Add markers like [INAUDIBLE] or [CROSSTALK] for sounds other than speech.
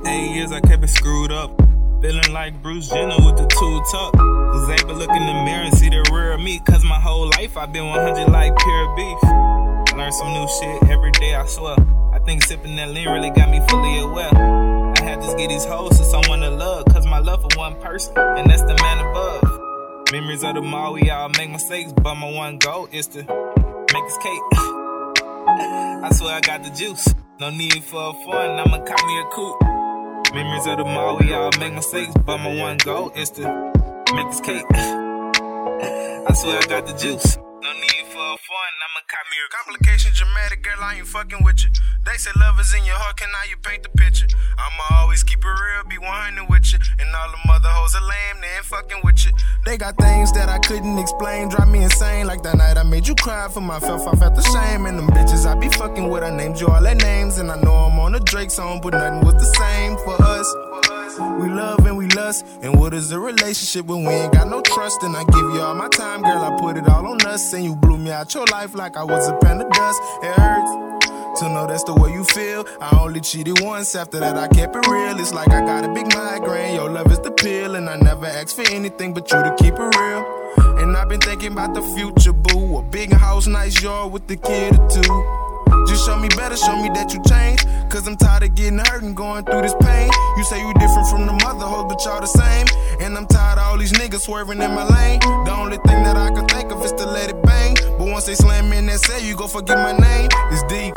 years I kept it screwed up. Feeling like Bruce Jenner with the two tuck. Was able to look in the mirror and see the real me. Cause my whole life I've been 100 like pure beef. Learn some new shit every day, I swear. I think sipping that lean really got me fully aware. I had to get these hoes to someone to love. Cause my love for one person, and that's the man above. Memories of the mall, we all make mistakes. But my one goal is to make this cake. [SIGHS] I swear I got the juice. No need for a fun, I'ma cop me a coupe. Memories of the mall, we all make mistakes, but my one goal is to make this cake. [LAUGHS] I swear I got the juice. Fun, me a Complications dramatic, girl, I ain't fucking with you. They say love is in your heart, can now you paint the picture? I'ma always keep it real, be 100 with you. And all the mother hoes are lame, they ain't fucking with you. They got things that I couldn't explain, drive me insane. Like that night I made you cry for my myself, I felt the shame. And them bitches I be fucking with, I named you all their names. And I know I'm on a Drake song, but nothing was the same for us. We love and we lust. And what is a relationship when we ain't got no trust? And I give you all my time, girl, I put it all on us. And you blew me out your life like I was a pan of dust. It hurts to know that's the way you feel. I only cheated once, after that I kept it real. It's like I got a big migraine. Your love is the pill, and I never asked for anything but you to keep it real. And I've been thinking about the future, boo. A big house, nice yard with the kid or two. Just show me better, show me that you change. Cause I'm tired of getting hurt and going through this pain. You say you different from the mother hoes, but y'all the same. And I'm tired of all these niggas swerving in my lane. The only thing that I can think of is to let it bang. But once they slam in that cell, you go forget my name. It's deep.